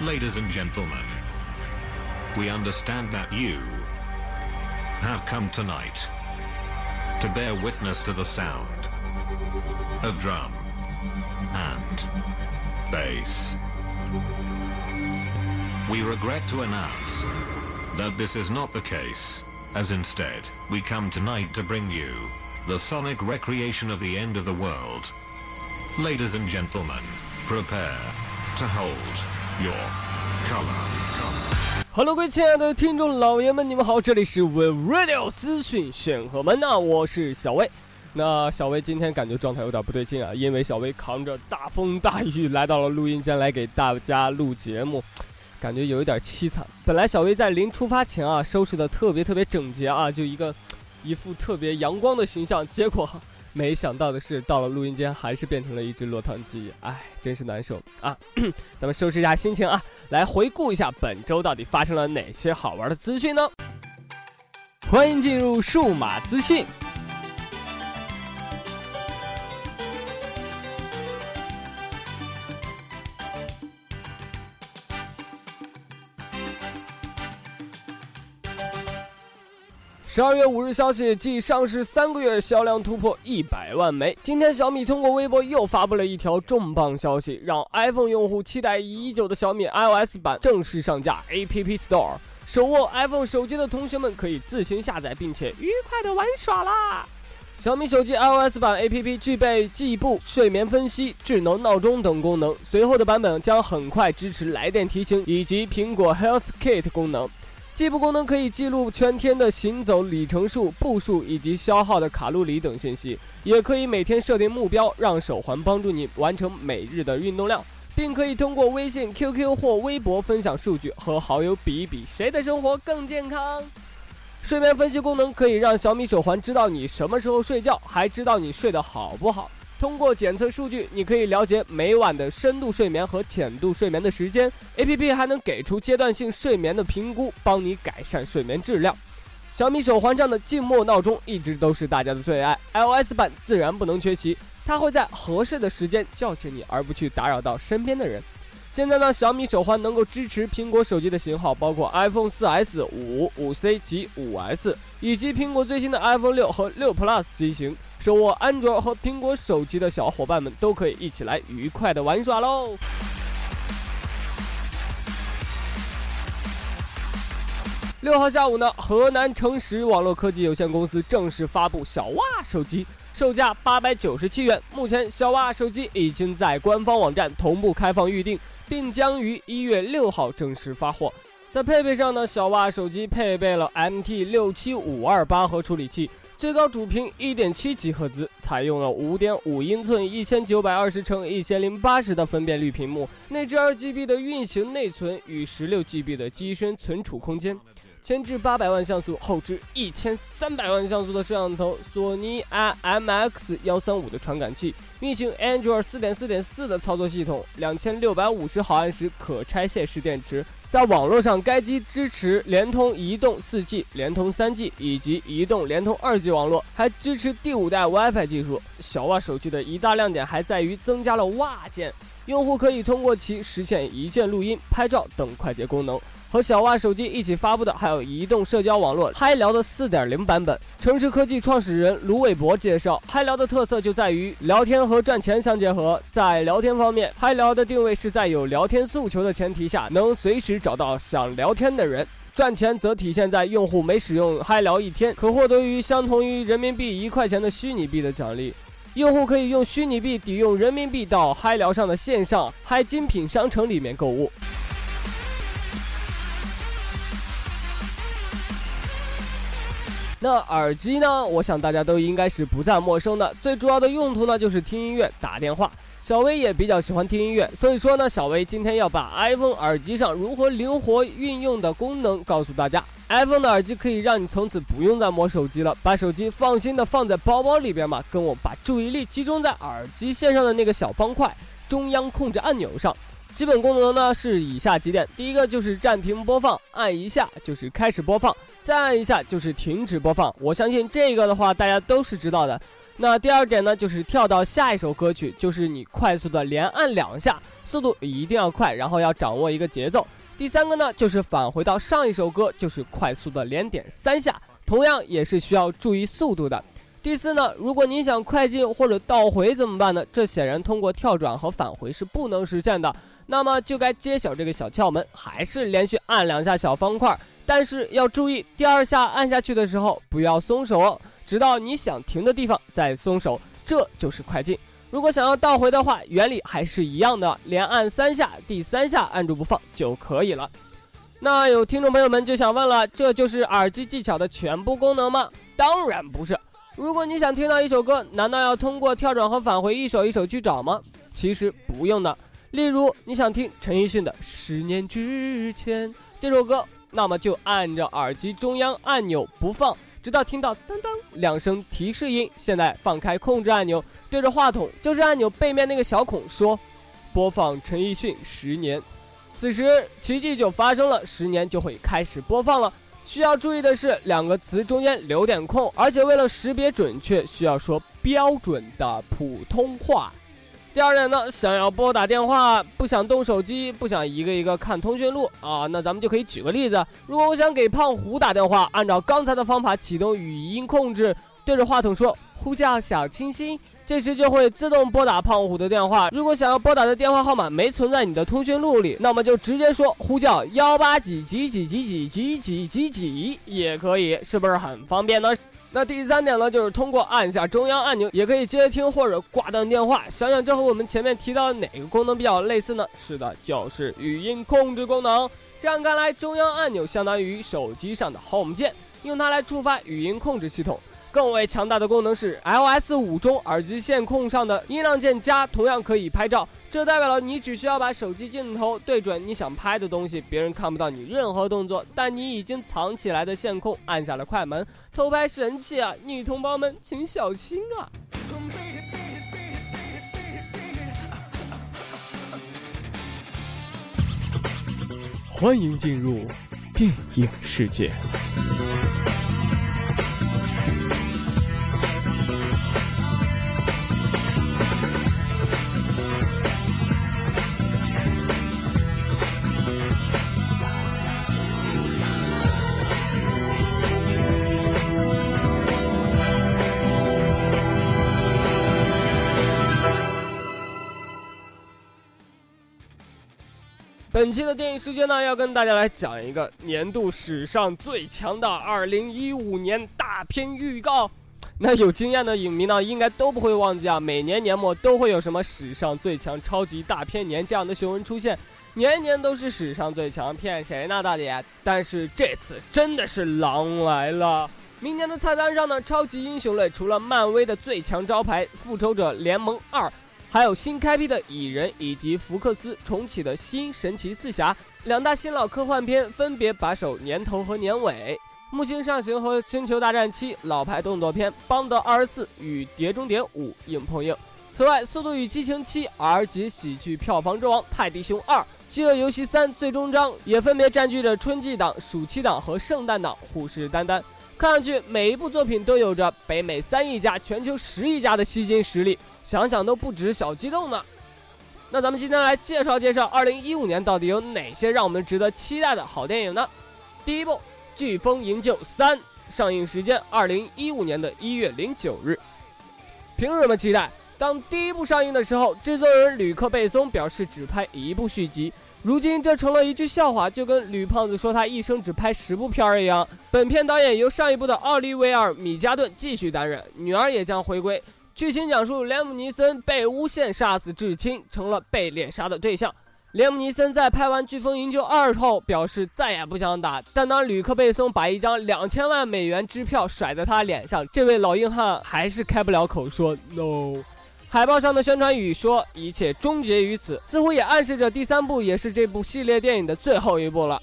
Ladies and gentlemen, we understand that you have come tonight to bear witness to the sound of drum and bass. We regret to announce that this is not the case, as instead, we come tonight to bring you the sonic recreation of the end of the world. Ladies and gentlemen, prepare to hold your color. Hello，各位亲爱的听众老爷们，你们好，这里是 We Radio 资讯选和门呐，我是小薇。那小薇今天感觉状态有点不对劲啊，因为小薇扛着大风大雨来到了录音间来给大家录节目，感觉有一点凄惨。本来小薇在临出发前啊，收拾的特别特别整洁啊，就一个一副特别阳光的形象，结果。没想到的是，到了录音间还是变成了一只落汤鸡，哎，真是难受啊！咱们收拾一下心情啊，来回顾一下本周到底发生了哪些好玩的资讯呢？欢迎进入数码资讯。十二月五日消息，继上市三个月销量突破一百万枚。今天小米通过微博又发布了一条重磅消息，让 iPhone 用户期待已久的小米 iOS 版正式上架 App Store。手握 iPhone 手机的同学们可以自行下载，并且愉快的玩耍啦！小米手机 iOS 版 App 具备计步、睡眠分析、智能闹钟等功能，随后的版本将很快支持来电提醒以及苹果 Health Kit 功能。计步功能可以记录全天的行走里程数、步数以及消耗的卡路里等信息，也可以每天设定目标，让手环帮助你完成每日的运动量，并可以通过微信、QQ 或微博分享数据，和好友比一比谁的生活更健康。睡眠分析功能可以让小米手环知道你什么时候睡觉，还知道你睡得好不好。通过检测数据，你可以了解每晚的深度睡眠和浅度睡眠的时间。A P P 还能给出阶段性睡眠的评估，帮你改善睡眠质量。小米手环上的静默闹钟一直都是大家的最爱，iOS 版自然不能缺席。它会在合适的时间叫醒你，而不去打扰到身边的人。现在呢，小米手环能够支持苹果手机的型号，包括 iPhone 4S、五、五 C 及五 S，以及苹果最新的 iPhone 六和六 Plus 机型。手握安卓和苹果手机的小伙伴们都可以一起来愉快的玩耍喽！六号下午呢，河南诚实网络科技有限公司正式发布小袜手机，售价八百九十七元。目前，小袜手机已经在官方网站同步开放预定，并将于一月六号正式发货。在配备上呢，小袜手机配备了 MT 六七五二八核处理器。最高主频一点七吉赫兹，采用了五点五英寸一千九百二十乘一千零八十的分辨率屏幕，内置二 GB 的运行内存与十六 GB 的机身存储空间，前置八百万像素，后置一千三百万像素的摄像头，索尼 IMX 幺三五的传感器，运行 Android 四点四点四的操作系统，两千六百五十毫安时可拆卸式电池。在网络上，该机支持联通、移动 4G、联通 3G 以及移动、联通 2G 网络，还支持第五代 WiFi 技术。小袜手机的一大亮点还在于增加了袜键，用户可以通过其实现一键录音、拍照等快捷功能。和小袜手机一起发布的还有移动社交网络嗨聊的4.0版本。城市科技创始人卢伟博介绍，嗨聊的特色就在于聊天和赚钱相结合。在聊天方面，嗨聊的定位是在有聊天诉求的前提下，能随时找到想聊天的人。赚钱则体现在用户每使用嗨聊一天，可获得于相同于人民币一块钱的虚拟币的奖励。用户可以用虚拟币抵用人民币到嗨聊上的线上嗨精品商城里面购物。那耳机呢？我想大家都应该是不再陌生的。最主要的用途呢，就是听音乐、打电话。小薇也比较喜欢听音乐，所以说呢，小薇今天要把 iPhone 耳机上如何灵活运用的功能告诉大家。iPhone 的耳机可以让你从此不用再摸手机了，把手机放心的放在包包里边嘛，跟我把注意力集中在耳机线上的那个小方块中央控制按钮上。基本功能呢是以下几点：第一个就是暂停播放，按一下就是开始播放，再按一下就是停止播放。我相信这个的话大家都是知道的。那第二点呢，就是跳到下一首歌曲，就是你快速的连按两下，速度一定要快，然后要掌握一个节奏。第三个呢，就是返回到上一首歌，就是快速的连点三下，同样也是需要注意速度的。第四呢，如果你想快进或者倒回怎么办呢？这显然通过跳转和返回是不能实现的。那么就该揭晓这个小窍门，还是连续按两下小方块，但是要注意，第二下按下去的时候不要松手哦，直到你想停的地方再松手，这就是快进。如果想要倒回的话，原理还是一样的，连按三下，第三下按住不放就可以了。那有听众朋友们就想问了，这就是耳机技巧的全部功能吗？当然不是。如果你想听到一首歌，难道要通过跳转和返回一首一首去找吗？其实不用的。例如你想听陈奕迅的《十年之前》这首歌，那么就按着耳机中央按钮不放，直到听到当当两声提示音。现在放开控制按钮，对着话筒，就是按钮背面那个小孔说：“播放陈奕迅《十年》。”此时奇迹就发生了，《十年》就会开始播放了。需要注意的是，两个词中间留点空，而且为了识别准确，需要说标准的普通话。第二点呢，想要拨打电话，不想动手机，不想一个一个看通讯录啊，那咱们就可以举个例子。如果我想给胖虎打电话，按照刚才的方法启动语音控制，对着话筒说。呼叫小清新，这时就会自动拨打胖虎的电话。如果想要拨打的电话号码没存在你的通讯录里，那么就直接说呼叫幺八几几几几几几几几几也可以，是不是很方便呢？那第三点呢，就是通过按下中央按钮也可以接听或者挂断电话。想想这和我们前面提到的哪个功能比较类似呢？是的，就是语音控制功能。这样看来，中央按钮相当于手机上的 Home 键，用它来触发语音控制系统。更为强大的功能是 iOS 五中耳机线控上的音量键加，同样可以拍照。这代表了你只需要把手机镜头对准你想拍的东西，别人看不到你任何动作，但你已经藏起来的线控按下了快门，偷拍神器啊！女同胞们请小心啊！欢迎进入电影世界。本期的电影世界呢，要跟大家来讲一个年度史上最强的2015年大片预告。那有经验的影迷呢，应该都不会忘记啊，每年年末都会有什么史上最强超级大片年这样的新闻出现，年年都是史上最强，骗谁呢，大姐？但是这次真的是狼来了。明年的菜单上呢，超级英雄类除了漫威的最强招牌《复仇者联盟二》。还有新开辟的蚁人以及福克斯重启的新神奇四侠两大新老科幻片分别把守年头和年尾。木星上行和星球大战七老牌动作片邦德二十四与碟中谍五硬碰硬。此外，速度与激情七 R 级喜剧票房之王泰迪熊二、饥饿游戏三最终章也分别占据着春季档、暑期档和圣诞档虎视眈眈。看上去每一部作品都有着北美三亿加、全球十亿加的吸金实力。想想都不止小激动呢。那咱们今天来介绍介绍，二零一五年到底有哪些让我们值得期待的好电影呢？第一部《飓风营救三》上映时间二零一五年的一月零九日。凭什么期待？当第一部上映的时候，制作人吕克·贝松表示只拍一部续集，如今这成了一句笑话，就跟吕胖子说他一生只拍十部片儿一样。本片导演由上一部的奥利维尔·米加顿继续担任，女儿也将回归。剧情讲述，连姆尼森被诬陷杀死至亲，成了被猎杀的对象。连姆尼森在拍完《飓风营救二》后，表示再也不想打。但当吕克·贝松把一张两千万美元支票甩在他脸上，这位老硬汉还是开不了口说 “no”。海报上的宣传语说：“一切终结于此”，似乎也暗示着第三部也是这部系列电影的最后一部了。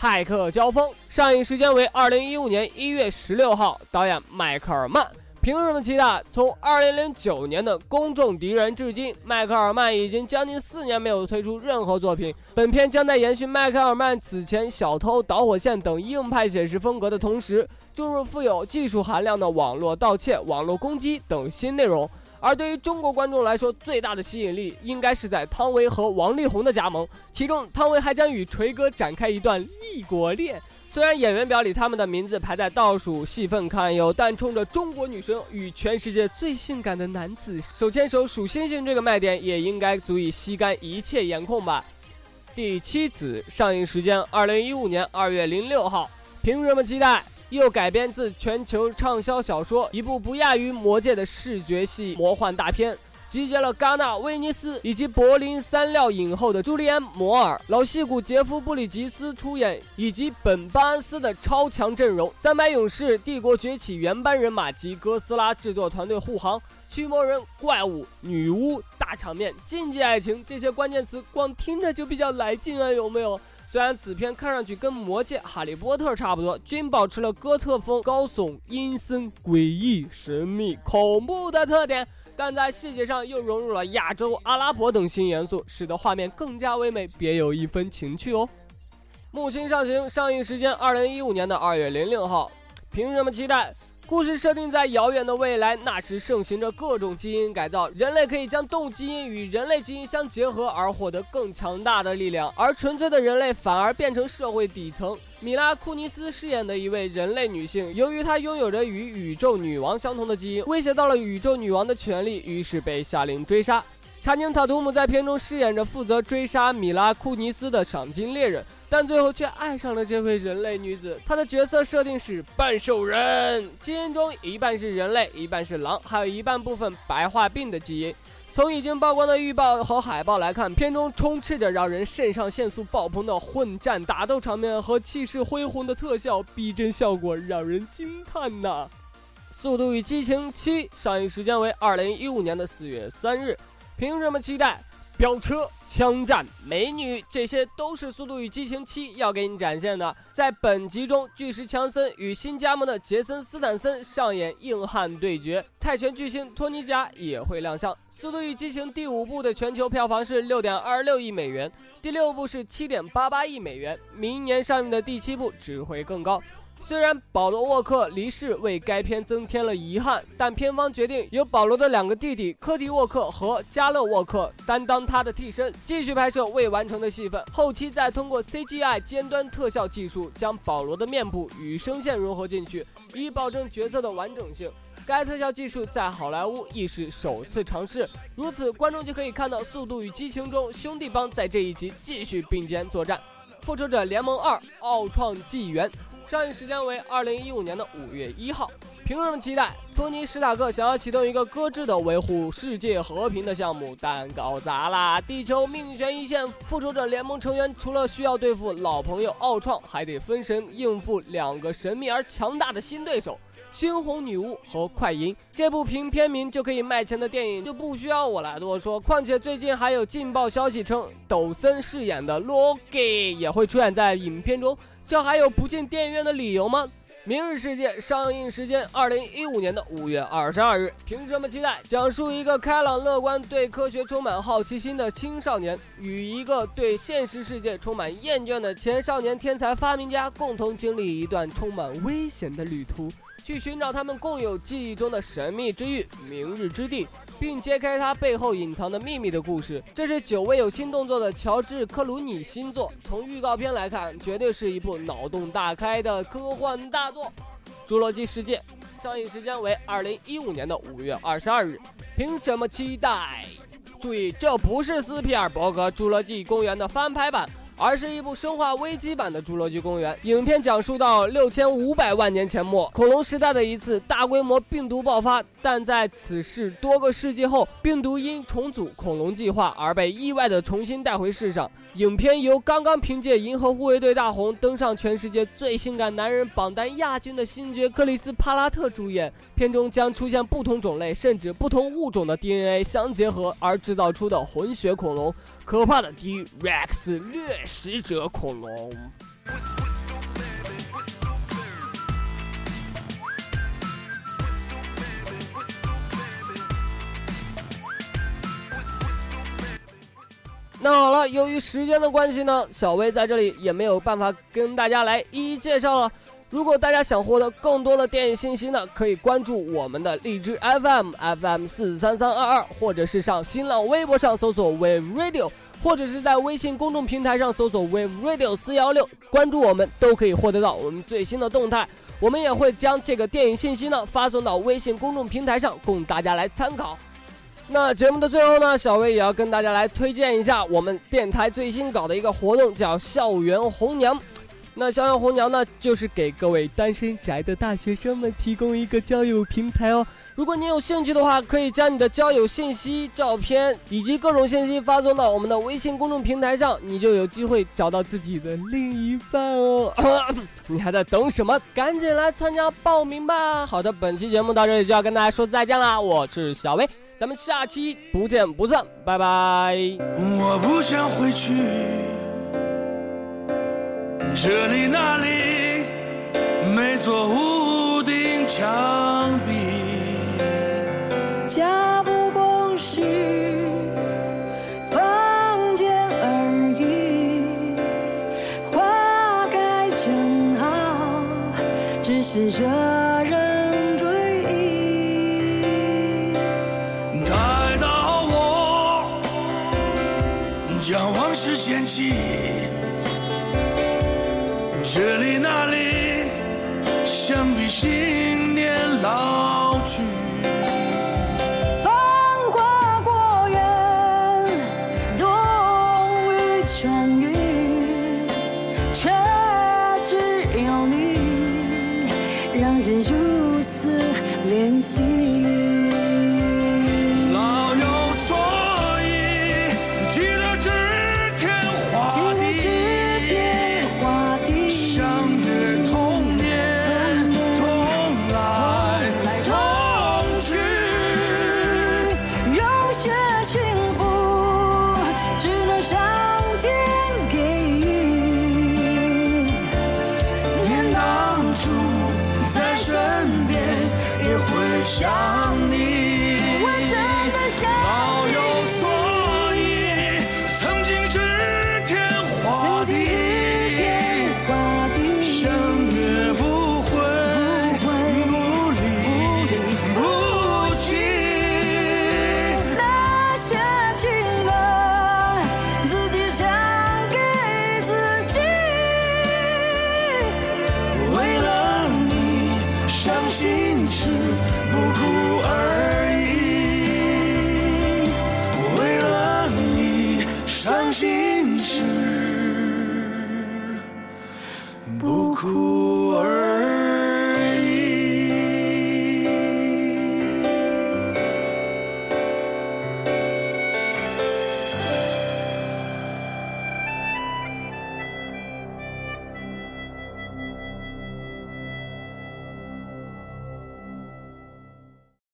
《骇客交锋》上映时间为二零一五年一月十六号，导演迈克尔·曼。凭什么期待？从2009年的《公众敌人》至今，迈克尔曼已经将近四年没有推出任何作品。本片将在延续迈克尔曼此前《小偷》《导火线》等硬派写实风格的同时，注入富有技术含量的网络盗窃、网络攻击等新内容。而对于中国观众来说，最大的吸引力应该是在汤唯和王力宏的加盟，其中汤唯还将与锤哥展开一段异国恋。虽然演员表里他们的名字排在倒数，戏份堪忧，但冲着中国女生与全世界最性感的男子手牵手数星星这个卖点，也应该足以吸干一切颜控吧。第七子上映时间二零一五年二月零六号，凭什么期待？又改编自全球畅销小说，一部不亚于《魔戒》的视觉系魔幻大片，集结了戛纳、威尼斯以及柏林三料影后的朱利安·摩尔、老戏骨杰夫·布里吉斯出演，以及本·巴恩斯的超强阵容：三百勇士、帝国崛起原班人马及哥斯拉制作团队护航，驱魔人、怪物、女巫、大场面、禁忌爱情这些关键词，光听着就比较来劲啊，有没有？虽然此片看上去跟《魔戒》《哈利波特》差不多，均保持了哥特风、高耸、阴森、诡异、神秘、恐怖的特点，但在细节上又融入了亚洲、阿拉伯等新元素，使得画面更加唯美，别有一分情趣哦。木星上行上映时间二零一五年的二月零六号，凭什么期待？故事设定在遥远的未来，那时盛行着各种基因改造，人类可以将动物基因与人类基因相结合，而获得更强大的力量，而纯粹的人类反而变成社会底层。米拉库尼斯饰演的一位人类女性，由于她拥有着与宇宙女王相同的基因，威胁到了宇宙女王的权利，于是被下令追杀。查宁塔图姆在片中饰演着负责追杀米拉库尼斯的赏金猎人。但最后却爱上了这位人类女子。她的角色设定是半兽人，基因中一半是人类，一半是狼，还有一半部分白化病的基因。从已经曝光的预报和海报来看，片中充斥着让人肾上腺素爆棚的混战打斗场面和气势恢宏的特效，逼真效果让人惊叹呐！《速度与激情七》上映时间为二零一五年的四月三日，凭什么期待？飙车、枪战、美女，这些都是《速度与激情七》要给你展现的。在本集中，巨石强森与新加盟的杰森斯坦森上演硬汉对决，泰拳巨星托尼贾也会亮相。《速度与激情》第五部的全球票房是六点二六亿美元，第六部是七点八八亿美元，明年上映的第七部只会更高。虽然保罗沃克离世为该片增添了遗憾，但片方决定由保罗的两个弟弟科迪沃克和加勒沃克担当他的替身，继续拍摄未完成的戏份，后期再通过 CGI 尖端特效技术将保罗的面部与声线融合进去，以保证角色的完整性。该特效技术在好莱坞亦是首次尝试，如此观众就可以看到《速度与激情》中兄弟帮在这一集继续并肩作战，《复仇者联盟二：奥创纪元》。上映时间为二零一五年的五月一号。凭什么期待？托尼·史塔克想要启动一个搁置的维护世界和平的项目，但搞砸了。地球命悬一线，复仇者联盟成员除了需要对付老朋友奥创，还得分神应付两个神秘而强大的新对手——猩红女巫和快银。这部凭片名就可以卖钱的电影，就不需要我来多说。况且最近还有劲爆消息称，抖森饰演的 Loki 也会出演在影片中。这还有不进电影院的理由吗？《明日世界》上映时间二零一五年的五月二十二日，凭什么期待？讲述一个开朗乐观、对科学充满好奇心的青少年，与一个对现实世界充满厌倦的前少年天才发明家，共同经历一段充满危险的旅途，去寻找他们共有记忆中的神秘之域——明日之地。并揭开它背后隐藏的秘密的故事。这是久未有新动作的乔治·克鲁尼新作。从预告片来看，绝对是一部脑洞大开的科幻大作。《侏罗纪世界》上映时间为二零一五年的五月二十二日。凭什么期待？注意，这不是斯皮尔伯格《侏罗纪公园》的翻拍版。而是一部生化危机版的《侏罗纪公园》影片，讲述到六千五百万年前末恐龙时代的一次大规模病毒爆发，但在此事多个世纪后，病毒因重组恐龙计划而被意外的重新带回世上。影片由刚刚凭借《银河护卫队》大红登上全世界最性感男人榜单亚军的星爵克里斯·帕拉特主演，片中将出现不同种类甚至不同物种的 DNA 相结合而制造出的混血恐龙。可怕的 D-Rex 掠食者恐龙。那好了，由于时间的关系呢，小薇在这里也没有办法跟大家来一一介绍了。如果大家想获得更多的电影信息呢，可以关注我们的荔枝 FM FM 四三三二二，或者是上新浪微博上搜索 Wave Radio，或者是在微信公众平台上搜索 Wave Radio 四幺六，关注我们都可以获得到我们最新的动态。我们也会将这个电影信息呢发送到微信公众平台上，供大家来参考。那节目的最后呢，小薇也要跟大家来推荐一下我们电台最新搞的一个活动，叫校园红娘。那逍遥红娘呢，就是给各位单身宅的大学生们提供一个交友平台哦。如果你有兴趣的话，可以将你的交友信息、照片以及各种信息发送到我们的微信公众平台上，你就有机会找到自己的另一半哦。你还在等什么？赶紧来参加报名吧！好的，本期节目到这里就要跟大家说再见啦，我是小薇。咱们下期不见不散，拜拜。我不想回去，这里那里每座屋顶墙壁，家不过是房间而已，花开正好，只是这人追忆。待到我。将往事捡起，这里那里，想必新年老去。住在身边也会想你。情是。